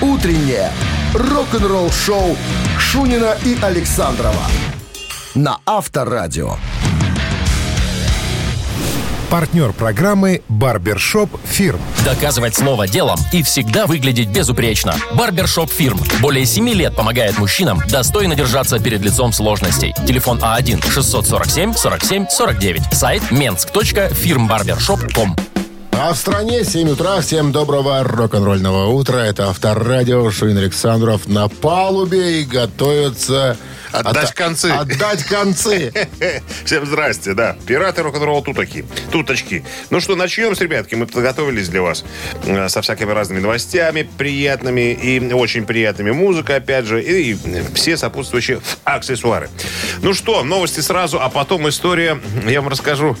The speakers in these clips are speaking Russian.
Утреннее рок-н-ролл-шоу Шунина и Александрова на Авторадио. Партнер программы «Барбершоп Фирм». Доказывать слово делом и всегда выглядеть безупречно. Барбершоп Фирм. Более 7 лет помогает мужчинам достойно держаться перед лицом сложностей. Телефон А А1-647-47-49. Сайт mensk.firmbarbershop.com А в стране 7 утра. Всем доброго рок-н-ролльного утра. Это Авторадио. Шуин Александров на палубе и готовятся... Отдать от- концы. Отдать концы. Всем здрасте, да. Пираты рок-н-ролл тутаки. Туточки. Ну что, начнем с ребятки. Мы подготовились для вас э, со всякими разными новостями, приятными и очень приятными. Музыка, опять же, и все сопутствующие аксессуары. Ну что, новости сразу, а потом история, я вам расскажу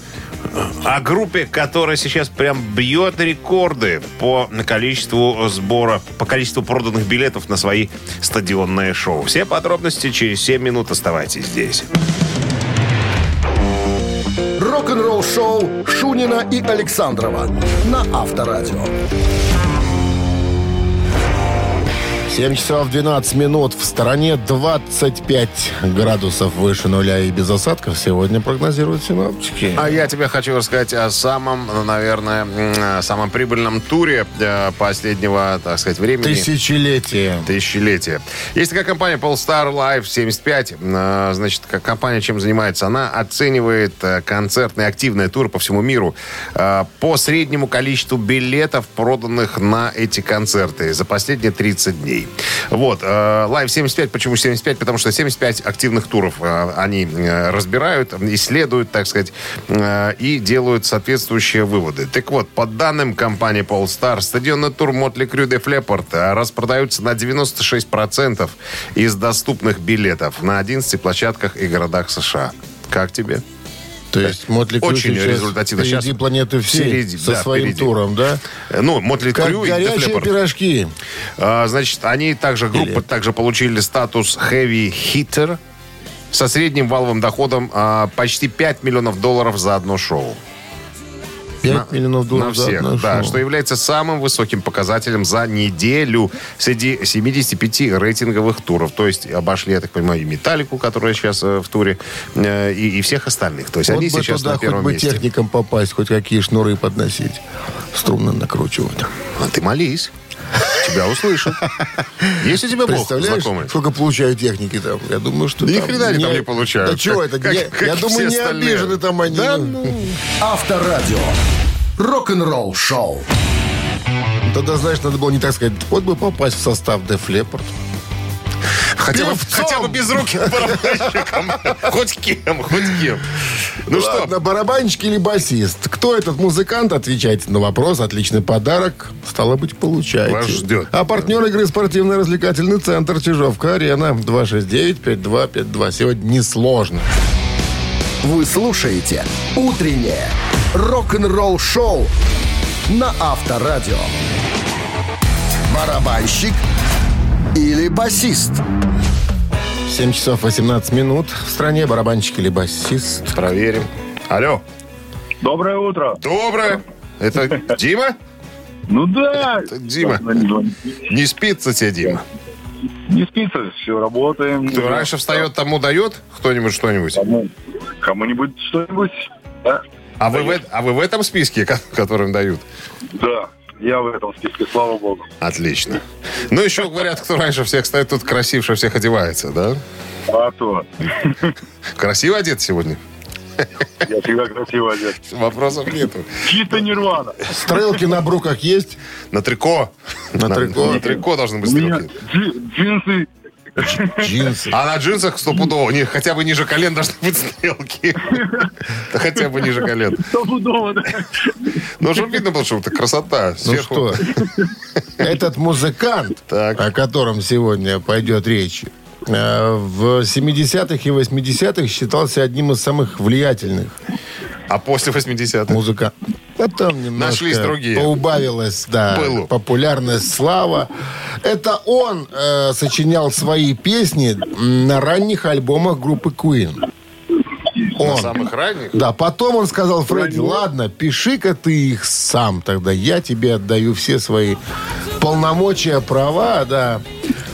о группе, которая сейчас прям бьет рекорды по количеству сбора, по количеству проданных билетов на свои стадионные шоу. Все подробности через 7 минут. Оставайтесь здесь. Рок-н-ролл-шоу Шунина и Александрова на Авторадио. 7 часов 12 минут. В стороне 25 градусов выше нуля и без осадков сегодня прогнозируют синоптики. А я тебе хочу рассказать о самом, наверное, м, самом прибыльном туре э, последнего, так сказать, времени. Тысячелетие. Тысячелетия. Есть такая компания Polestar Life 75. Э, Значит, компания чем занимается? Она оценивает э, концертные активные туры по всему миру по среднему количеству билетов, проданных на эти концерты за последние 30 дней. Вот. э, Live 75. Почему 75? Потому что 75 активных туров э, они э, разбирают, исследуют, так сказать, э, и делают соответствующие выводы. Так вот, по данным компании Polestar, стадионный тур Мотли Крю де Флепорт распродаются на 96% из доступных билетов на 11 площадках и городах США. Как тебе? То есть Мотли Крю Очень результативно. Впереди Сейчас планеты всей впереди, со да, своим впереди. туром, да? Ну, Мотли Как Крю и горячие пирожки. А, Значит, они также, группа Или- также получили статус Heavy Hitter со средним валовым доходом а, почти 5 миллионов долларов за одно шоу. 5 миллионов На долларов за всех, одно да, что является самым высоким показателем за неделю среди 75 рейтинговых туров. То есть обошли, я так понимаю, и Металлику, которая сейчас э, в туре, э, и, и всех остальных. То есть Вот они бы сейчас туда на хоть первом бы месте. техникам попасть, хоть какие шнуры подносить. Струнно накручивать. А ты молись. Тебя услышат. Есть у тебя бог Представляешь, знакомый? сколько получаю техники там? Я думаю, что ни там хрена они там не получают. Да чего это? Как- я, как я и думаю, не остальные. обижены там они. Да Ну, Авторадио. Рок-н-ролл-шоу. Тогда, знаешь, надо было не так сказать. Вот бы попасть в состав Def Leppard. Хотя бы, хотя бы без руки барабанщиком. Хоть кем, хоть кем. Ну что, Ладно, барабанщик или басист? Кто этот музыкант? Отвечайте на вопрос. Отличный подарок. Стало быть, получаете. Вас ждет. А партнер игры спортивно-развлекательный центр Чижовка-Арена. 269-5252. Сегодня несложно. Вы слушаете «Утреннее рок-н-ролл-шоу» на Авторадио. Барабанщик или басист? 7 часов 18 минут. В стране барабанщик или басист. проверим. Алло. Доброе утро. Доброе. Это Дима? Ну да. Это Дима. Не Не спится тебе, Дима? спится, все, работаем. Кто раньше встает, тому дает кто-нибудь что-нибудь? Кому- Кому-нибудь что-нибудь? Да. А вы, в, а вы в этом списке, ко- которым дают? Да, я в этом списке, слава богу. Отлично. Ну, еще говорят, кто раньше всех стоит, тут красивше всех одевается, да? А то. Красиво одет сегодня? Я всегда красиво одет. Вопросов нету. Чисто нирвана. Стрелки на бруках есть? На трико. На трико. На трико должны быть У меня стрелки. джи- джинсы. Джинсы. А на джинсах стопудово, не, хотя бы ниже колен должны быть стрелки. Хотя бы ниже колен. Стопудово, да. Ну, чтобы видно было, что это красота. Ну что, этот музыкант, о котором сегодня пойдет речь, э, в 70-х и 80-х считался одним из самых влиятельных А после 80-х? музыкантов. Потом немножко Нашлись другие. поубавилась, да, Пылу. популярность, слава. Это он э, сочинял свои песни на ранних альбомах группы Queen. На Он. самых ранних? Да, потом он сказал Фредди, ладно, пиши-ка ты их сам, тогда я тебе отдаю все свои полномочия, права, да.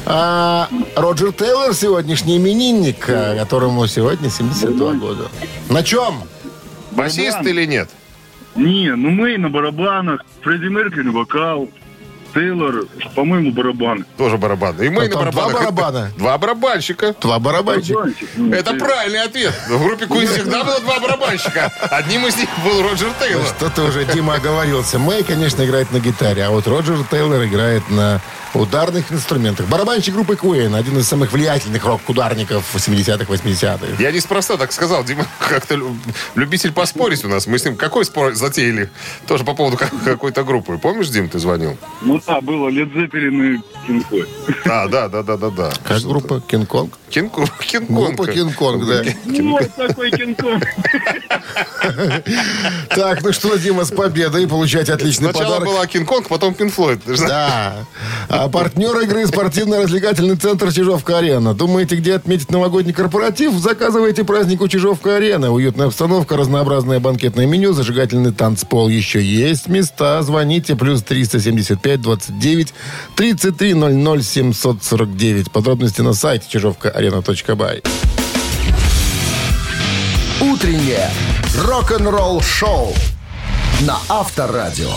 А Роджер Тейлор сегодняшний именинник, а, которому сегодня 72 года. На чем? Басист или нет? Не, ну мы на барабанах, Фредди Меркьюри вокал, Тейлор, по-моему, барабаны. Тоже барабаны. И мы А на там два барабанах. барабана? Два барабанщика. Два барабанщика. Барабанщик, ну, Это правильный ответ. В группе Queen всегда было два барабанщика. Одним из них был Роджер Тейлор. Что-то уже Дима оговорился. Мэй, конечно, играет на гитаре, а вот Роджер Тейлор играет на ударных инструментах. Барабанщик группы Queen, один из самых влиятельных рок-ударников 70-х, 80-х. Я неспроста так сказал. Дима как-то лю- любитель поспорить у нас. Мы с ним какой спор затеяли? Тоже по поводу как- какой-то группы. Помнишь, Дим, ты звонил? Ну да, было Led Zeppelin и Floyd. А, да, да, да, да, да. Как группа Кинг-Конг? Кинг- Кинг-Конг. Группа Кинг-Конг, да. Ну, вот такой Кинг-Конг. Так, ну что, Дима, с победой. Получайте отличный Сначала подарок. была Кинг-Конг, потом Pink Floyd. Да. А партнер игры спортивно-развлекательный центр Чижовка-Арена. Думаете, где отметить новогодний корпоратив? Заказывайте праздник у Чижовка-Арена. Уютная обстановка, разнообразное банкетное меню, зажигательный танцпол. Еще есть места. Звоните. Плюс 375 29 33 00 749. Подробности на сайте чижовкаарена.бай. Утреннее рок-н-ролл-шоу на Авторадио.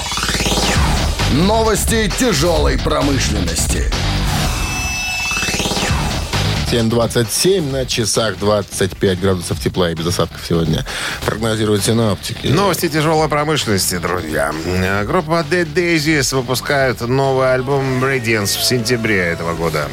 Новости тяжелой промышленности. 7.27 на часах 25 градусов тепла и без осадков сегодня. Прогнозируют синоптики. Новости тяжелой промышленности, друзья. Группа Dead Daisies выпускает новый альбом Radiance в сентябре этого года.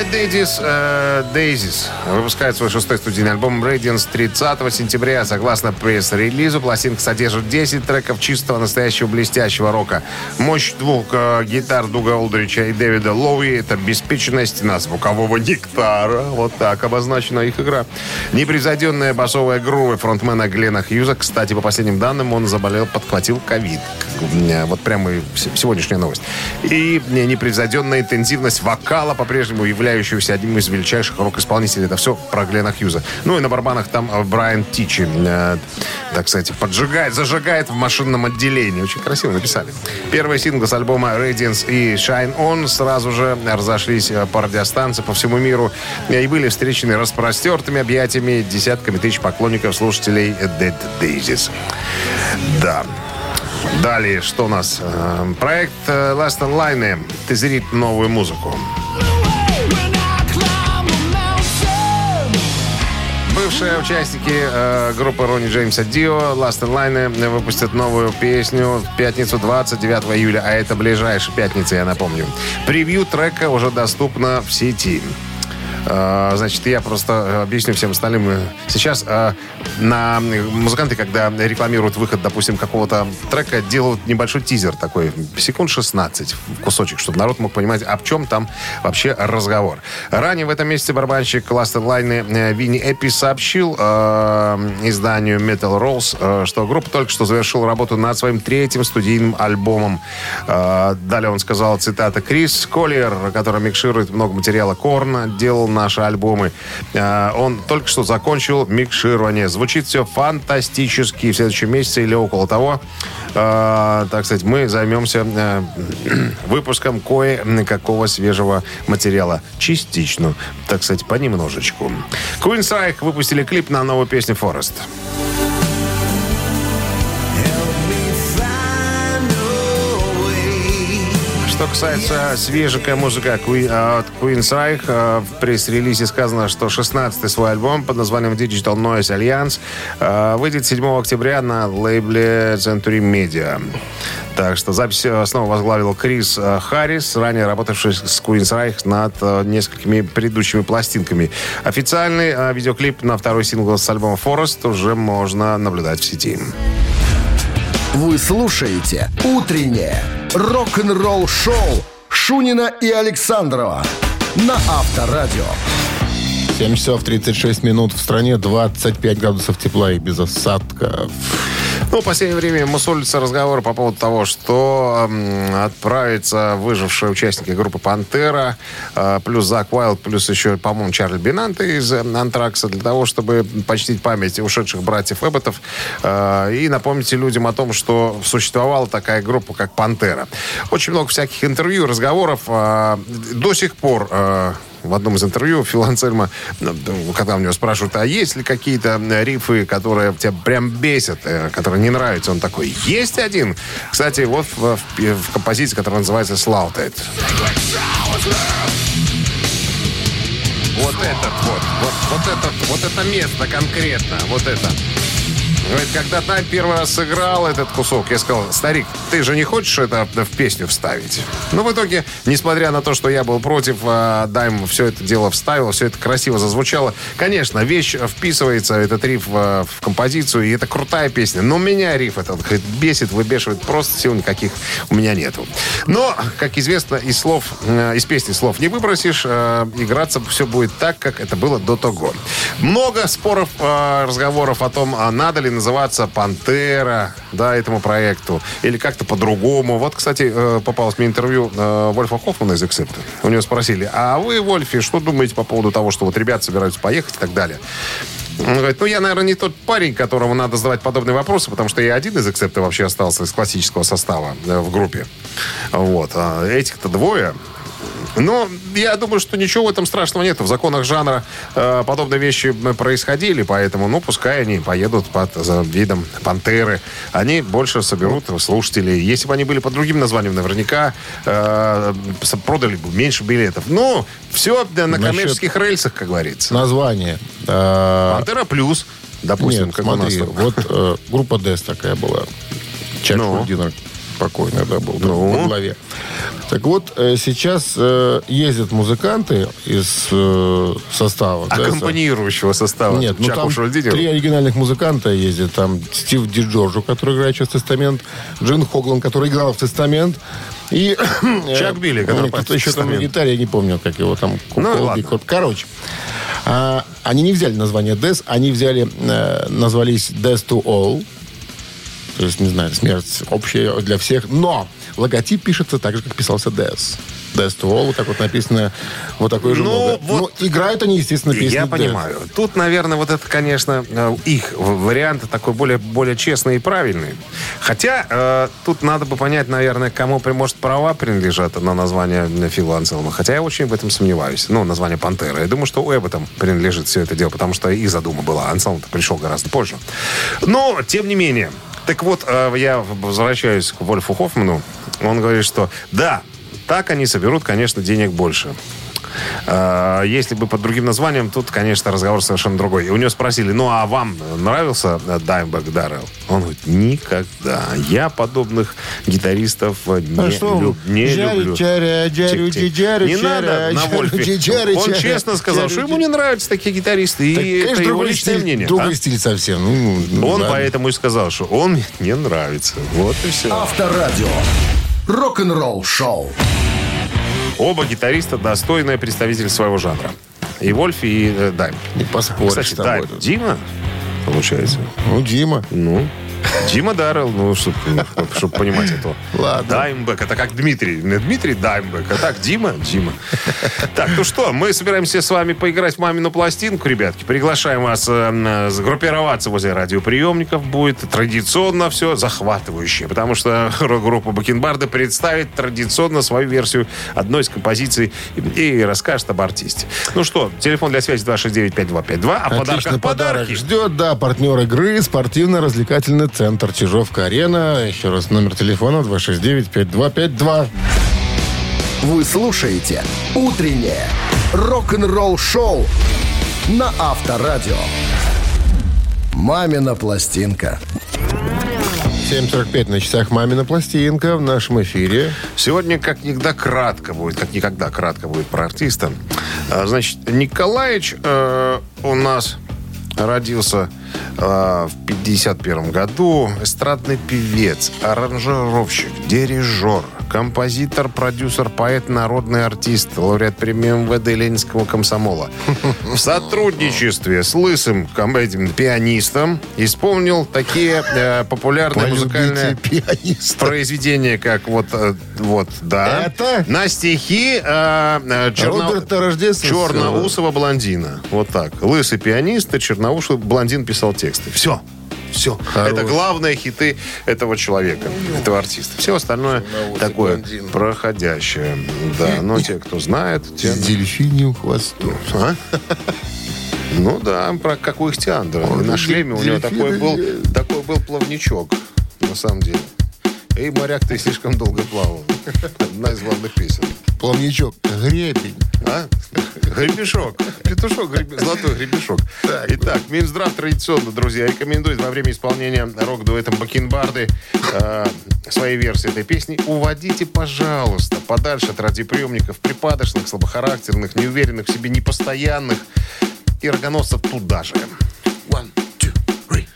Dead Daisies, э, Daisies выпускает свой шестой студийный альбом Radiance 30 сентября. Согласно пресс-релизу, пластинка содержит 10 треков чистого, настоящего, блестящего рока. Мощь двух э, гитар Дуга Олдрича и Дэвида Лоуи — это обеспеченная стена звукового нектара. Вот так обозначена их игра. Непревзойденная басовая грува фронтмена Глена Хьюза. Кстати, по последним данным, он заболел, подхватил ковид. Э, Вот прямо сегодняшняя новость. И непревзойденная интенсивность вокала, по-прежнему являющегося одним из величайших рок-исполнителей. Это все про Глена Хьюза. Ну и на барабанах там э, Брайан Тичи, э, так сказать, поджигает, зажигает в машинном отделении. Очень красиво написали. Первые синглы с альбома Radiance и Shine On сразу же разошлись э, по радиостанции по всему миру и были встречены распростертыми объятиями десятками тысяч поклонников, слушателей Dead Daisies. Да. Далее, что у нас? Э, Проект Last Online тезерит новую музыку. Бывшие участники э, группы Ронни Джеймса Дио Last Line э, выпустят новую песню в пятницу 29 июля, а это ближайшая пятница, я напомню. Превью трека уже доступно в сети. Э, Значит, я просто объясню всем остальным. Э, Сейчас э, на музыканты, когда рекламируют выход, допустим, какого-то трека, делают небольшой тизер такой, секунд 16, кусочек, чтобы народ мог понимать, о чем там вообще разговор. Ранее в этом месяце барабанщик Last Line э, Винни Эпи сообщил э, изданию Metal Rolls, э, что группа только что завершила работу над своим третьим студийным альбомом. Э, далее он сказал, цитата, «Крис Коллер, который микширует много материала Корна, делал наши альбомы. Э, он только что закончил микширование. Звучит все фантастически. В следующем месяце или около того, э, так сказать, мы займемся э, выпуском кое-какого свежего материала. Частично, так сказать, понемножечку. Queen's Reich выпустили клип на новую песню «Форест». Что касается свежей музыки Queen- от Queen's Reich, э, в пресс-релизе сказано, что 16-й свой альбом под названием Digital Noise Alliance э, выйдет 7 октября на лейбле Century Media. Так что запись снова возглавил Крис Харрис, ранее работавший с Queen's Reich над несколькими предыдущими пластинками. Официальный видеоклип на второй сингл с альбома Forest уже можно наблюдать в сети. Вы слушаете «Утреннее рок-н-ролл-шоу» Шунина и Александрова на Авторадио. 7 часов 36 минут в стране, 25 градусов тепла и без осадков. Ну, в последнее время мусолится разговор по поводу того, что м, отправятся выжившие участники группы «Пантера», э, плюс Зак Уайлд, плюс еще, по-моему, Чарли Бинанте из э, «Антракса», для того, чтобы почтить память ушедших братьев Эбботов э, и напомнить людям о том, что существовала такая группа, как «Пантера». Очень много всяких интервью, разговоров. До сих пор в одном из интервью Фил Ансельма, ну, когда у него спрашивают, а есть ли какие-то э, рифы, которые тебя прям бесят, э, которые не нравятся, он такой, есть один. Кстати, вот в, в- в композиции, которая называется «Slaughtered». Вот этот вот, вот, вот этот, вот это место конкретно, вот это. Говорит, когда Тайм первый раз сыграл этот кусок, я сказал, старик, ты же не хочешь это в песню вставить? Но в итоге, несмотря на то, что я был против, а, Дайм все это дело вставил, все это красиво зазвучало. Конечно, вещь вписывается, этот риф а, в композицию, и это крутая песня. Но меня риф этот говорит, бесит, выбешивает, просто сил никаких у меня нету. Но, как известно, из слов, э, из песни слов не выбросишь, э, играться все будет так, как это было до того. Много споров, разговоров о том, а надо ли называться «Пантера», да, этому проекту, или как-то по-другому. Вот, кстати, э, попалось мне интервью э, Вольфа Хоффмана из «Эксепта». У него спросили, а вы, Вольфи, что думаете по поводу того, что вот ребята собираются поехать и так далее? Он говорит, ну, я, наверное, не тот парень, которому надо задавать подобные вопросы, потому что я один из эксепта вообще остался из классического состава э, в группе. Вот. А этих-то двое. Но я думаю, что ничего в этом страшного нет. В законах жанра э, подобные вещи происходили, поэтому, ну, пускай они поедут под за видом пантеры. Они больше соберут слушателей. Если бы они были под другим названием, наверняка э, продали бы меньше билетов. Ну, все на Насчет- коммерческих рельсах, как говорится. Название. А, Пантера плюс, допустим, Нет, как у нас. смотри, вот э, группа Дэс такая была. Чак Ну. Покойный, да, был Ну. во главе. Так вот, э, сейчас э, ездят музыканты из э, состава. Аккомпанирующего состава. Нет, ну Чаку там три оригинальных музыканта ездят. Там Стив Ди Джорджо, который играет сейчас Тестамент, Джин Хоглан, который играл в Тестамент, и... Чак Билли, который кто еще там на гитаре, я не помню, как его там... Ну, ладно. Кор- Короче, а, они не взяли название Death, они взяли, назвались Death to All, то есть, не знаю, смерть общая для всех, но логотип пишется так же, как писался Death. Death to All, так вот написано, вот такой же Ну, лого. вот- Ну, играют они, естественно, песни Я Death. понимаю. Тут, наверное, вот это, конечно, э, их вариант такой более, более честный и правильный. Хотя э, тут надо бы понять, наверное, кому, может, права принадлежат на название Фила Анселма. Хотя я очень в этом сомневаюсь. Ну, название «Пантера». Я думаю, что у Эббота принадлежит все это дело, потому что и задума была. Анселм-то пришел гораздо позже. Но, тем не менее. Так вот, э, я возвращаюсь к Вольфу Хоффману. Он говорит, что да, так они соберут, конечно, денег больше. А, Если бы под другим названием, тут, конечно, разговор совершенно другой. И у него спросили, ну а вам нравился Даймбек Даррелл? Он говорит, никогда. Я подобных гитаристов не, А что? люб- не люблю. Не надо на Вольфе. Он честно сказал, что ему не нравятся такие гитаристы. Так, И это конечно, его другой личное стиль, мнение. другой а? стиль совсем. Ну, ну, Он ладно. поэтому и сказал, что он мне не нравится. Вот и все. Авторадио. Рок-н-ролл шоу. Оба гитариста достойные представители своего жанра. И Вольф, и э, Дайм. Не поспоришь Кстати, с тобой Дайм, тут. Дима, получается. Ну, Дима. Ну, Дима Даррелл, ну, чтобы понимать это. Ладно. Даймбек, это как Дмитрий. Не Дмитрий Даймбек, а так Дима, Дима. Так, ну что, мы собираемся с вами поиграть в мамину пластинку, ребятки. Приглашаем вас э, э, сгруппироваться возле радиоприемников. Будет традиционно все захватывающее, потому что рок-группа Бакенбарды представит традиционно свою версию одной из композиций и, расскажет об артисте. Ну что, телефон для связи 269-5252, а Отличный подарках подарок подарки. ждет, да, партнер игры спортивно-развлекательный центр Чижовка-Арена. Еще раз номер телефона 269-5252. Вы слушаете «Утреннее рок-н-ролл-шоу» на Авторадио. «Мамина пластинка». 7.45 на часах «Мамина пластинка» в нашем эфире. Сегодня как никогда кратко будет, как никогда кратко будет про артиста. А, Значит, Николаевич э, у нас родился э, в 51 году. Эстрадный певец, аранжировщик, дирижер, композитор, продюсер, поэт, народный артист, лауреат премии МВД Ленинского комсомола. В сотрудничестве с лысым этим пианистом исполнил такие э, популярные музыкальные пианиста. произведения, как вот, э, вот, да. Это? На стихи э, э, черно- черноусого блондина. Вот так. Лысый пианист, и черноусый блондин писал тексты. Все. Все. Это главные хиты этого человека, этого артиста. Все остальное такое блондин. проходящее. Да, но те, кто знает, те... С дельфинью хвостом. А? Ну да, про как у Ихтиандра. Он На шлеме у него такой был, такой был плавничок, на самом деле. Эй, моряк, ты слишком долго плавал. Одна из главных песен. Плавничок. Гребень. А? Гребешок. Петушок, гребе- золотой гребешок. Итак, Минздрав традиционно, друзья, рекомендует во время исполнения рок-дуэтом Бакенбарды э, своей версии этой песни уводите, пожалуйста, подальше от радиоприемников припадочных, слабохарактерных, неуверенных в себе, непостоянных и рогоносцев туда же. One, two, three.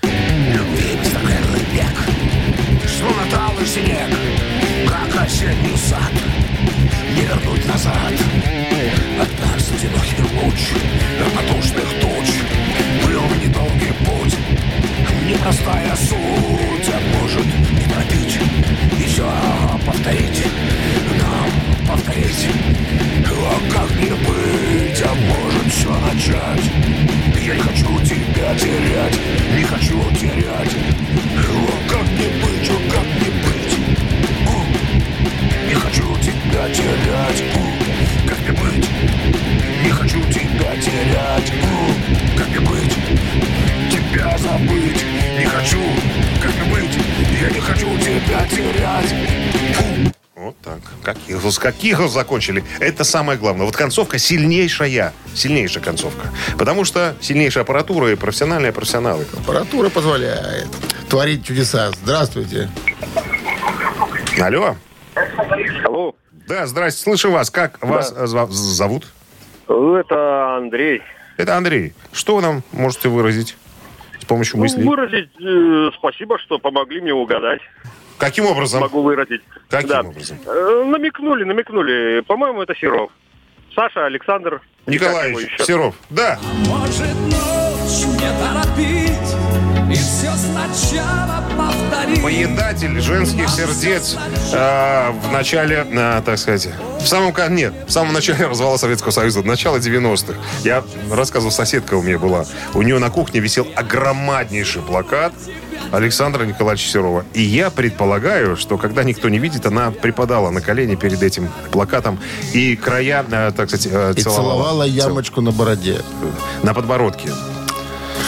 Что натал снег, как осенний сад Не вернуть назад. От нас одинокий луч Равнодушных туч. Был недолгий путь Непростая суть. А может не пробить И все повторить Нам повторить. А как не быть А может все начать? Я не хочу тебя терять Не хочу терять. О, как не быть, о, как не быть хочу тебя терять О, Как не быть Не хочу тебя терять О, Как не быть Тебя забыть Не хочу Как не быть Я не хочу тебя терять Фу. Вот так. Как их, с каких их закончили? Это самое главное. Вот концовка сильнейшая. Сильнейшая концовка. Потому что сильнейшая аппаратура и профессиональные профессионалы. Аппаратура позволяет творить чудеса. Здравствуйте. Алло. Алло, Да, здрасте, слышу вас. Как вас э, зва- зовут? это Андрей. Это Андрей. Что вы нам можете выразить с помощью Ну, мыслей? выразить э, спасибо, что помогли мне угадать. Каким образом? Могу выразить. Каким Да. образом? Э, намекнули, намекнули. По-моему, это Серов. Саша, Александр. Николаевич? Серов. Да. Может ночь не торопить И все сначала повторить Поедатель женских сердец э, в начале, э, так сказать, в самом кон- нет, в самом начале развала Советского Союза, начало 90-х. Я рассказывал, соседка у меня была. У нее на кухне висел огромнейший плакат Александра Николаевича Серова. И я предполагаю, что когда никто не видит, она припадала на колени перед этим плакатом и края, э, так сказать, э, И целовала Цел- ямочку на бороде. на подбородке.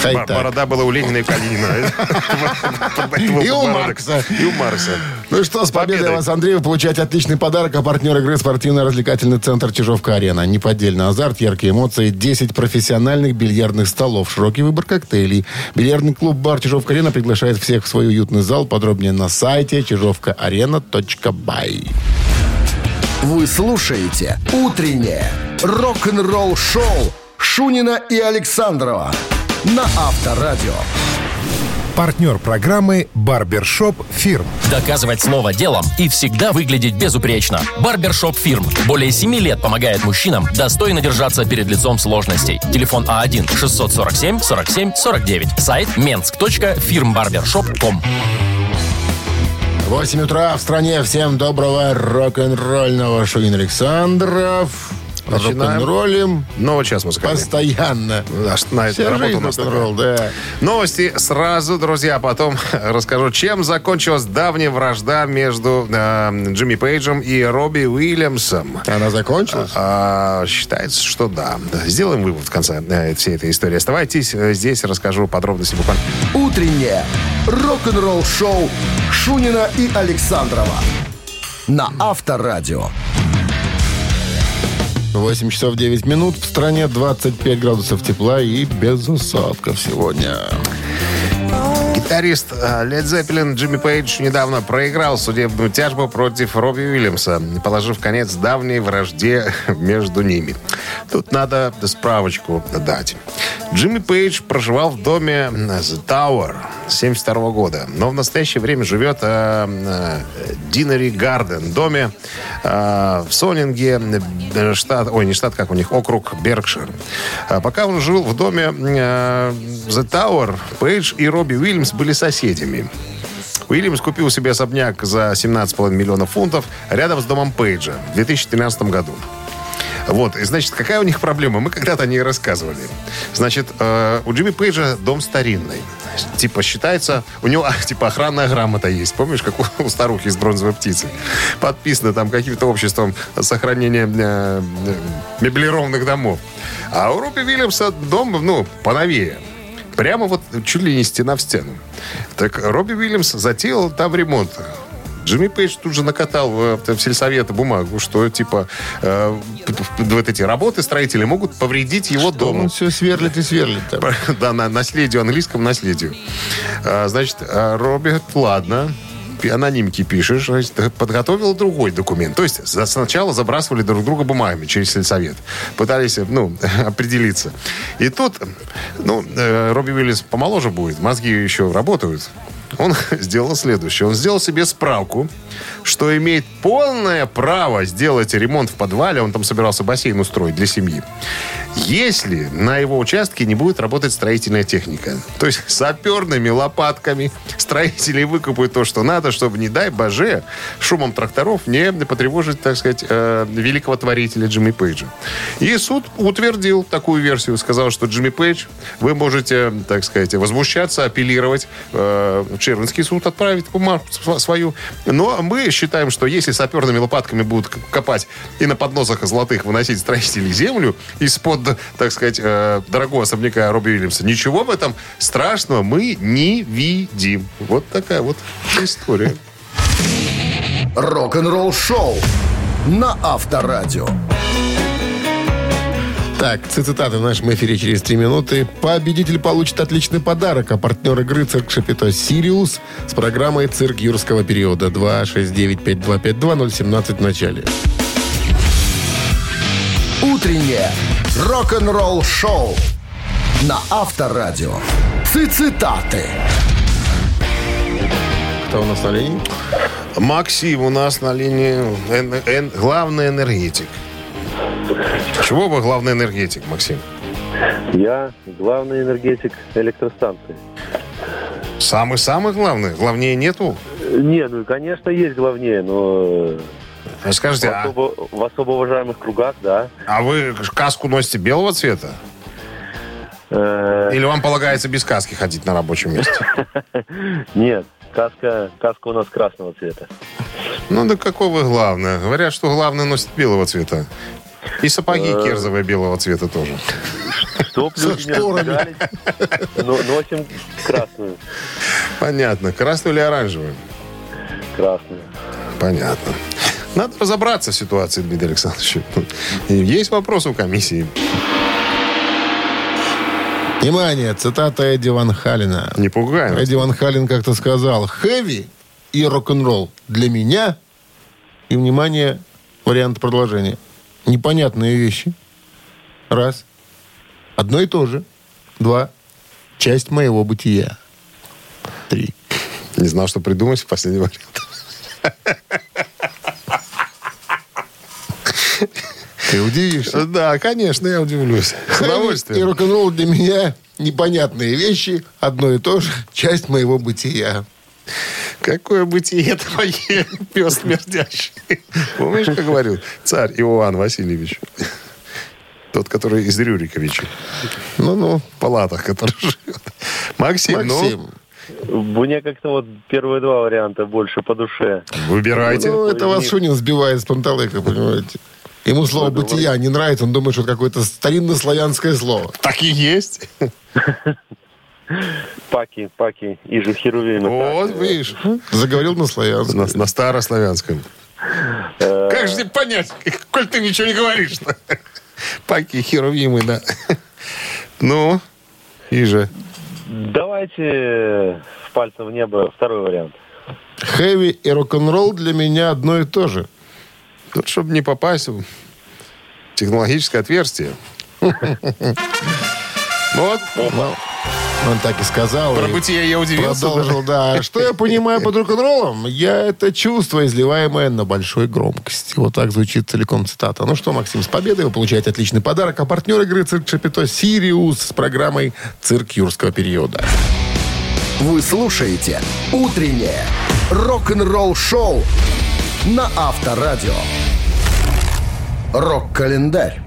Хай Бо- так. Борода была у Ленина и Калинина. И у Маркса. И у Маркса. Ну что, с победой вас, Андрей. Вы получаете отличный подарок. А партнер игры спортивно-развлекательный центр Чижовка-Арена. Неподдельный азарт, яркие эмоции, 10 профессиональных бильярдных столов, широкий выбор коктейлей. Бильярдный клуб-бар Чижовка-Арена приглашает всех в свой уютный зал. Подробнее на сайте чижовкаарена.бай. Вы слушаете «Утреннее рок-н-ролл-шоу» Шунина и Александрова на Авторадио. Партнер программы «Барбершоп Фирм». Доказывать слово делом и всегда выглядеть безупречно. Барбершоп Фирм. Более 7 лет помогает мужчинам достойно держаться перед лицом сложностей. Телефон А А1-647-47-49. Сайт mensk.firmbarbershop.com 8 утра в стране. Всем доброго рок-н-ролльного Шунин Александров. Начинаем. Рок-н-роллим Новый час музыкальный. постоянно. Наш- на Вся работу у нас рок-н-ролл, да. Новости сразу, друзья. а Потом расскажу, чем закончилась давняя вражда между э, Джимми Пейджем и Робби Уильямсом. Она закончилась? А, считается, что да. Сделаем вывод в конце э, всей этой истории. Оставайтесь э, здесь, расскажу подробности буквально. «Утреннее рок-н-ролл-шоу» Шунина и Александрова на Авторадио. 8 часов 9 минут. В стране 25 градусов тепла и без осадков сегодня. Гитарист Лед Зеппелин Джимми Пейдж недавно проиграл судебную тяжбу против Робби Уильямса, положив конец давней вражде между ними. Тут надо справочку дать. Джимми Пейдж проживал в доме The Tower с 72 года, но в настоящее время живет э, э, Динери Гарден, доме э, в Сонинге, э, штат, ой, не штат, как у них, округ Беркшир. Пока он жил в доме э, The Tower, Пейдж и Робби Уильямс были соседями. Уильямс купил себе особняк за 17,5 миллионов фунтов рядом с домом Пейджа в 2013 году. Вот, и, значит, какая у них проблема? Мы когда-то о ней рассказывали. Значит, э, у Джимми Пейджа дом старинный. Типа считается, у него типа охранная грамота есть. Помнишь, как у, у старухи из бронзовой птицы? Подписано там каким-то обществом сохранения э, э, меблированных домов. А у Робби Вильямса дом, ну, поновее. Прямо вот чуть ли не стена в стену. Так Робби Уильямс затеял там ремонт. Джимми Пейдж тут же накатал в, в сельсовет бумагу, что типа э, вот эти работы строители могут повредить его Что дому. он все сверлит и сверлит там. Да, на наследию, английском наследию. А, значит, Робби говорит, ладно, анонимки пишешь, значит, подготовил другой документ. То есть сначала забрасывали друг друга бумагами через сельсовет. Пытались, ну, определиться. И тут, ну, э, Робби Уиллис помоложе будет, мозги еще работают. Он сделал следующее. Он сделал себе справку, что имеет полное право сделать ремонт в подвале. Он там собирался бассейн устроить для семьи. Если на его участке не будет работать строительная техника. То есть саперными лопатками строители выкопают то, что надо, чтобы, не дай боже, шумом тракторов не потревожить, так сказать, э, великого творителя Джимми Пейджа. И суд утвердил такую версию. Сказал, что Джимми Пейдж, вы можете, так сказать, возмущаться, апеллировать, э, суд отправить бумагу св- свою. Но мы считаем, что если саперными лопатками будут копать и на подносах золотых выносить строители землю из-под, так сказать, э, дорогого особняка Робби Уильямса, ничего в этом страшного мы не видим. Вот такая вот история. Рок-н-ролл шоу на Авторадио. Так, цитаты в нашем эфире через три минуты. Победитель получит отличный подарок, а партнер игры «Цирк Шапито Сириус» с программой «Цирк юрского периода» 269-5252-017 в начале. Утреннее рок-н-ролл шоу на Авторадио. Цитаты. Кто у нас на линии? Максим у нас на линии эн- эн- главный энергетик. Чего бы главный энергетик, Максим? Я главный энергетик электростанции. Самый-самый главный? Главнее нету? Не, ну, конечно, есть главнее, но А Скажите, в а, особо, в особо уважаемых кругах, да. а вы каску носите белого цвета? Э, Или вам полагается без каски ходить на рабочем месте? Нет, каска, каска у нас красного цвета. Ну, да какого главное? Говорят, что главное носит белого цвета. И сапоги Э. керзовые белого цвета тоже. Чтоб люди не разбегались, но носим красную. Понятно. Красную или оранжевую? Красную. Понятно. Надо разобраться в ситуации, Дмитрий Александрович. Есть вопросы у комиссии? Внимание, цитата Эдди Ван Халина. Не пугай нас. Эдди Ван Халин как-то сказал, хэви и рок-н-ролл для меня, и, внимание, вариант продолжения, непонятные вещи. Раз. Одно и то же. Два. Часть моего бытия. Три. Не знал, что придумать в последний момент. Ты удивишься. Да, конечно, я удивлюсь. С Хэви и удовольствием. рок-н-ролл для меня непонятные вещи. Одно и то же. Часть моего бытия. Какое бытие твое, пес смердящий. Помнишь, как говорил царь Иоанн Васильевич? Тот, который из Рюриковича. Ну-ну. В палатах, который живет. Максим, Максим. Мне как-то вот первые два варианта больше по душе. ну, выбирайте. Ну, это вас Шунин сбивает с панталыка, понимаете. Ему слово «бытия» не нравится, он думает, что это какое-то старинно-славянское слово. Так и есть. Паки, паки и же херувимы. Вот, видишь. Заговорил на славянском. На, на старославянском. Э, Как же тебе понять, коль ты ничего не говоришь-то? Паки херувимы, да. Ну, и же. Давайте пальцем в небо второй вариант. Heavy и рок-н-ролл для меня одно и то же. Тут, чтобы не попасть в технологическое отверстие. Вот. Он так и сказал. Про бытие я удивился. Продолжил, да. Что я понимаю под рок-н-роллом? Я это чувство, изливаемое на большой громкости. Вот так звучит целиком цитата. Ну что, Максим, с победой вы получаете отличный подарок. А партнер игры «Цирк Шапито» «Сириус» с программой «Цирк юрского периода». Вы слушаете «Утреннее рок-н-ролл-шоу» на Авторадио. Рок-календарь.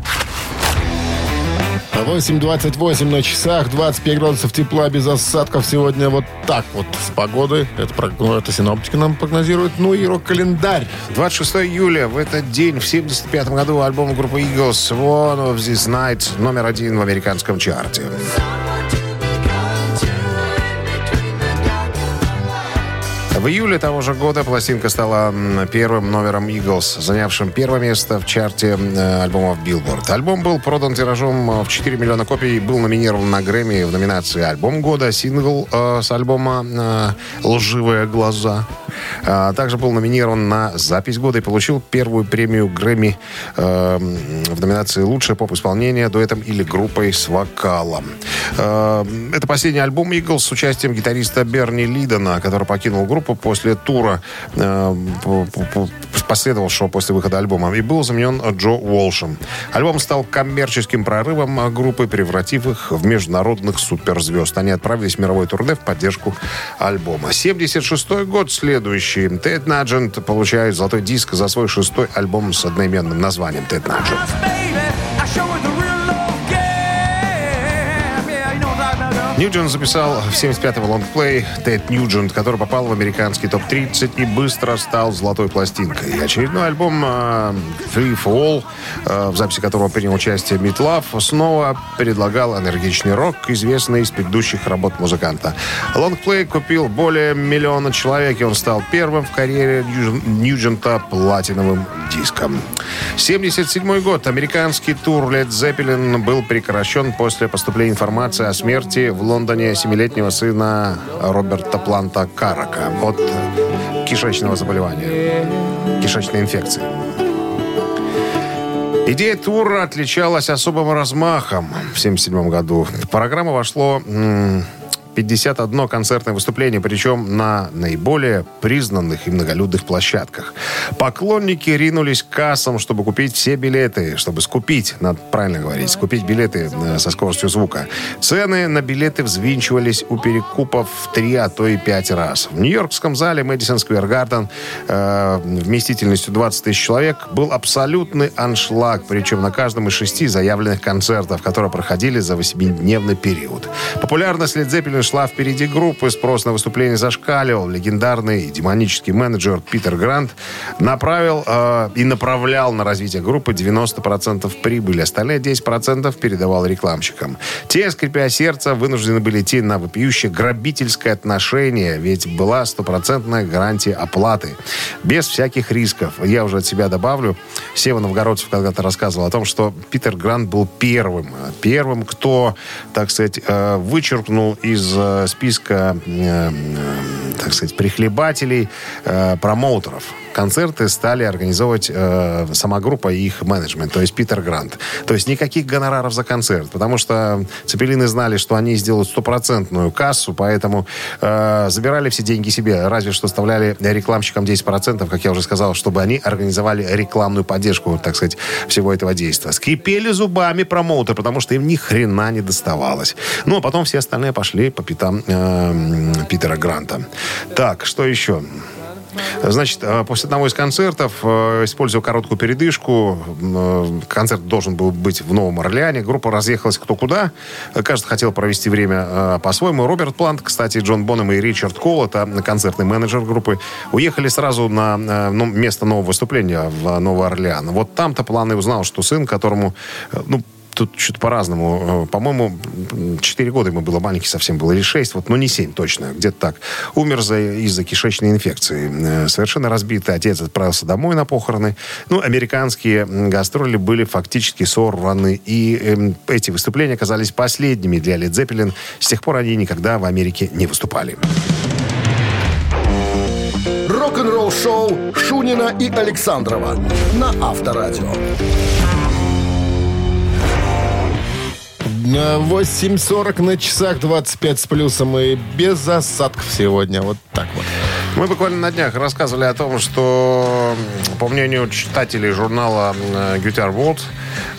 8.28 на часах, 25 градусов тепла без осадков. Сегодня вот так вот с погодой. Это, ну, это синоптики нам прогнозируют. Ну и рок-календарь. 26 июля в этот день, в 75 году, альбом группы Eagles One of This Night номер один в американском чарте. В июле того же года пластинка стала первым номером Eagles, занявшим первое место в чарте э, альбомов Billboard. Альбом был продан тиражом э, в 4 миллиона копий и был номинирован на Грэмми в номинации «Альбом года», сингл э, с альбома э, «Лживые глаза». А также был номинирован на запись года и получил первую премию Грэмми э, в номинации «Лучшее поп-исполнение дуэтом или группой с вокалом». Э, это последний альбом Eagles с участием гитариста Берни Лидона, который покинул группу после тура, э, по- по- по- последовавшего после выхода альбома, и был заменен Джо Уолшем. Альбом стал коммерческим прорывом группы, превратив их в международных суперзвезд. Они отправились в мировой турне в поддержку альбома. 76 год следующий. Тед Наджент получает золотой диск за свой шестой альбом с одноименным названием «Тед Наджент». Ньюджент записал в 75-м лонгплей «Ted Nugent», который попал в американский топ-30 и быстро стал золотой пластинкой. И очередной альбом э, «Free for All», э, в записи которого принял участие Meat Loaf, снова предлагал энергичный рок, известный из предыдущих работ музыканта. Лонгплей купил более миллиона человек, и он стал первым в карьере Ньюджен- Ньюджента платиновым диском. 77 год. Американский тур Led Zeppelin был прекращен после поступления информации о смерти в Лондоне семилетнего сына Роберта Планта Карака от кишечного заболевания, кишечной инфекции. Идея тура отличалась особым размахом в 1977 году. В программу вошло 51 концертное выступление, причем на наиболее признанных и многолюдных площадках. Поклонники ринулись к кассам, чтобы купить все билеты, чтобы скупить, надо правильно говорить, скупить билеты э, со скоростью звука. Цены на билеты взвинчивались у перекупов в три, а то и пять раз. В Нью-Йоркском зале Мэдисон Сквер Гарден э, вместительностью 20 тысяч человек был абсолютный аншлаг, причем на каждом из шести заявленных концертов, которые проходили за восьмидневный период. Популярность Led Zeppelin шла впереди группы, спрос на выступление зашкаливал. Легендарный демонический менеджер Питер Грант направил э, и направлял на развитие группы 90% прибыли. Остальные 10% передавал рекламщикам. Те, скрипя сердце, вынуждены были идти на вопиющее грабительское отношение, ведь была стопроцентная гарантия оплаты. Без всяких рисков. Я уже от себя добавлю. Сева Новгородцев когда-то рассказывал о том, что Питер Грант был первым. Первым, кто, так сказать, э, вычеркнул из э, списка, э, э, так сказать, прихлебателей промоутеров. Концерты стали организовывать э, сама группа и их менеджмент, то есть Питер Грант. То есть никаких гонораров за концерт, потому что Цепелины знали, что они сделают стопроцентную кассу, поэтому э, забирали все деньги себе, разве что оставляли рекламщикам 10%, как я уже сказал, чтобы они организовали рекламную поддержку, так сказать, всего этого действия. Скрипели зубами промоутеры, потому что им ни хрена не доставалось. Ну, а потом все остальные пошли по пятам э, Питера Гранта. Так, что еще? Значит, э, после одного из концертов, э, используя короткую передышку, э, концерт должен был быть в Новом Орлеане, группа разъехалась кто куда. Каждый хотел провести время э, по-своему. Роберт Плант, кстати, Джон Бонем и Ричард Кол, это концертный менеджер группы, уехали сразу на ну, место нового выступления в Новый Орлеан. Вот там-то План узнал, что сын, которому, ну, тут что-то по-разному. Э, По-моему, 4 года ему было маленький совсем было, или 6, вот, ну не 7 точно, где-то так. Умер за, из-за кишечной инфекции. Э, Совершенно разбитый отец отправился домой на похороны. Ну, американские гастроли были фактически сорваны. И эм, эти выступления оказались последними для Led Zeppelin. С тех пор они никогда в Америке не выступали. Рок-н-ролл-шоу Шунина и Александрова на Авторадио. 8.40 на часах 25 с плюсом и без осадков сегодня. Вот так вот. Мы буквально на днях рассказывали о том, что, по мнению читателей журнала э, Guitar World,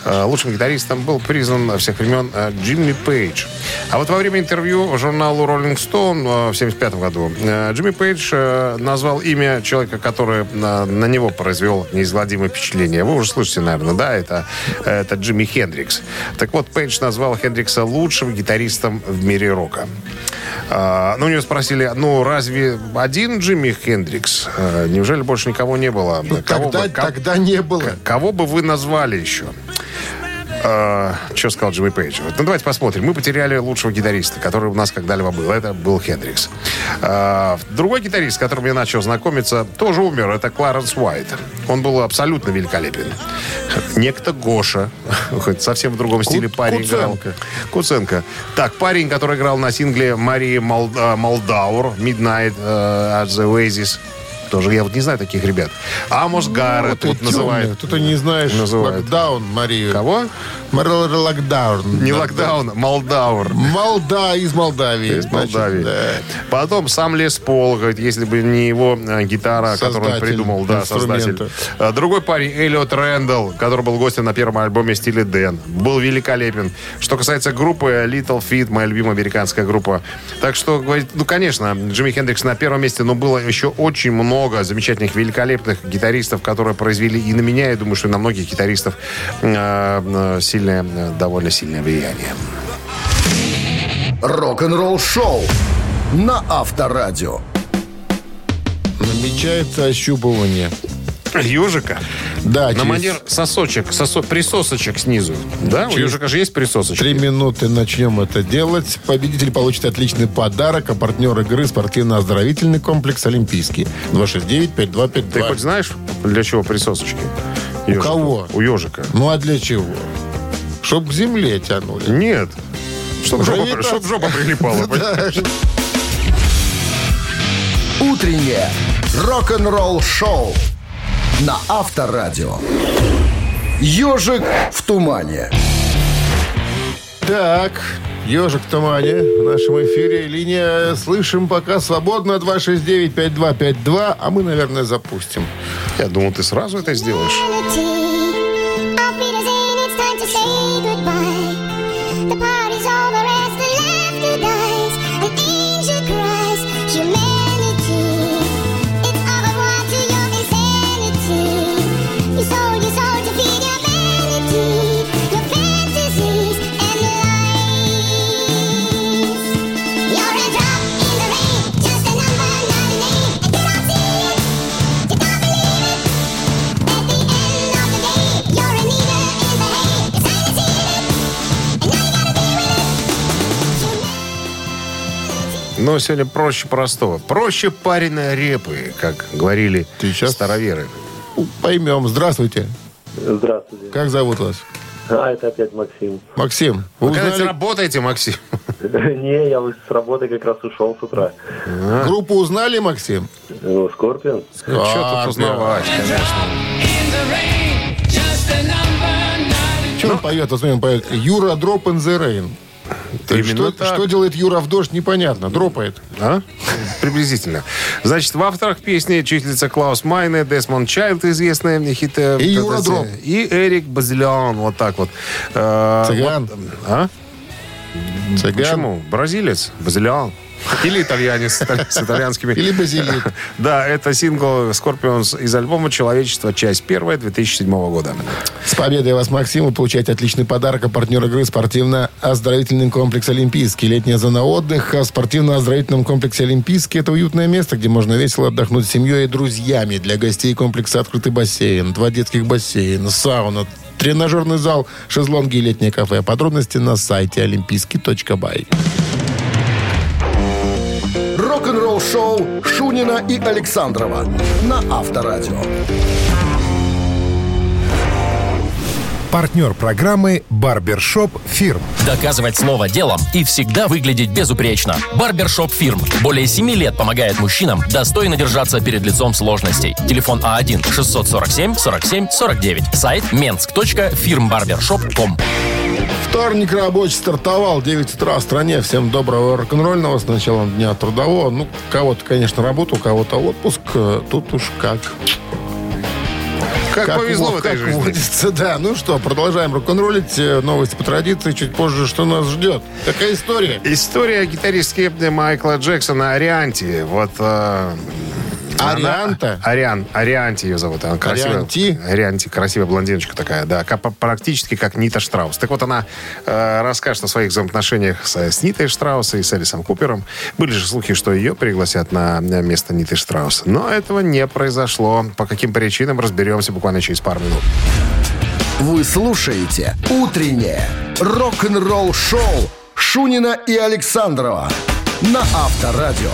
э, лучшим гитаристом был признан всех времен э, Джимми Пейдж. А вот во время интервью журналу Rolling Stone в 1975 году Джимми Пейдж назвал имя человека, который на, на него произвел неизгладимое впечатление. Вы уже слышите, наверное, да? Это, это Джимми Хендрикс. Так вот, Пейдж назвал Хендрикса лучшим гитаристом в мире рока. А, ну, у него спросили, ну, разве один Джимми Хендрикс? А, неужели больше никого не было? Ну, кого тогда, бы, тогда не было. Кого бы вы назвали еще? А, что сказал Джимми Пейдж? Ну, давайте посмотрим. Мы потеряли лучшего гитариста, который у нас когда-либо был. Это был Хендрикс. А, другой гитарист, с которым я начал знакомиться, тоже умер. Это Кларенс Уайт. Он был абсолютно великолепен. Некто Гоша. Хоть совсем в другом стиле парень играл. Куценко. Куценко. Так, парень, который играл на сингле Марии Мал- э, Молдаур, Midnight э, at the Oasis. Тоже я вот не знаю таких ребят. Амос ты вот темный. называют. Тут и не знаешь. Называют. Локдаун, Марию. Кого? Мария Локдаун. Не Да, локдаун, Молдаур. Молда из Молдавии. Из значит, Молдавии. да. Потом сам Лес Пол, говорит, если бы не его э, гитара, которую он Создатель придумал, да, создатель. А Другой парень, Эллиот Рэндалл, который был гостем на первом альбоме «Стиле Дэн», был великолепен. Что касается группы Little Feat, моя любимая американская группа. Так что, говорит, ну, конечно, Джимми Хендрикс на первом месте, но было еще очень много замечательных, великолепных гитаристов, которые произвели и на меня, я думаю, что и на многих гитаристов э, э, сильное, довольно сильное влияние. Рок-н-ролл-шоу на Авторадио. Намечается ощупывание. Ежика? Да, На через манер сосочек, сосо- присосочек снизу. Да? У Через ежика же есть присосочки? Три минуты начнем это делать. Победитель получит отличный подарок, а партнер игры спортивно-оздоровительный комплекс «Олимпийский». 269-5252. Ты хоть знаешь, для чего присосочки? У кого? У ежика. Ну а для чего? Чтоб к земле тянули. Нет. Чтобы жопа, Гравитация. чтоб жопа прилипала. Утреннее рок-н-ролл-шоу на Авторадио. Ежик в тумане. Так, ежик в тумане в нашем эфире. Линия «Слышим» пока свободна. 269-5252. А мы, наверное, запустим. Я думал, ты сразу это сделаешь. Но сегодня проще простого. Проще пареной репы, как говорили Ты щас- староверы. Поймем. Здравствуйте. Здравствуйте. Как зовут вас? А, это опять Максим. Максим. Вы Вы узнали работаете, Максим? Не, я с работы как раз ушел с утра. группу узнали, Максим? Ну, Скорпион. Ну, что тут узнавать, конечно. Что он поет? Вот смотри, он поет Юра Дроп in the Rain. То есть что, так. что делает Юра в дождь, непонятно. Дропает. А? Приблизительно. Значит, в авторах песни числится Клаус Майне, Десмонд Чайлд, известные хиты. И Юра Дроп. И Эрик Базилиан, вот так вот. Э, Цыган. а? Цыган. Почему? Бразилец, Базилиан. Или итальянец с италь- с итальянскими. Или базилик. Да, это сингл Scorpions из альбома «Человечество. Часть первая» 2007 года. С победой вас, Максим. Вы получаете отличный подарок. А партнер игры спортивно-оздоровительный комплекс «Олимпийский». Летняя зона отдыха в спортивно-оздоровительном комплексе «Олимпийский» – это уютное место, где можно весело отдохнуть с семьей и друзьями. Для гостей комплекса открытый бассейн, два детских бассейна, сауна, тренажерный зал, шезлонги и летнее кафе. Подробности на сайте олимпийский.бай. Рок-н-ролл-шоу Шунина и Александрова на Авторадио. Партнер программы «Барбершоп Фирм». Доказывать слово делом и всегда выглядеть безупречно. Барбершоп Фирм. Более 7 лет помогает мужчинам достойно держаться перед лицом сложностей. Телефон А А1-647-47-49. Сайт mensk.firmbarbershop.com Вторник рабочий стартовал, 9 утра в стране. Всем доброго рок-н-ролльного с началом дня трудового. Ну, кого-то, конечно, работа, у кого-то отпуск. Тут уж как. Как, повезло в этой как жизни. водится, да. Ну что, продолжаем рок-н-роллить. Э, Новости по традиции. Чуть позже, что нас ждет. Какая история? История гитаристки Майкла Джексона Арианти. Вот... э, она- Арианта? Ариан, Арианти ее зовут. Она красивая. Арианти? Арианти, красивая блондиночка такая, да. Как- практически как Нита Штраус. Так вот, она э, расскажет о своих взаимоотношениях с, с Нитой Штраус и с Элисом Купером. Были же слухи, что ее пригласят на на место Ниты Штраус. Но этого не произошло. По каким причинам, разберемся буквально через пару минут. Вы слушаете «Утреннее рок-н-ролл-шоу» Шунина и Александрова на Авторадио.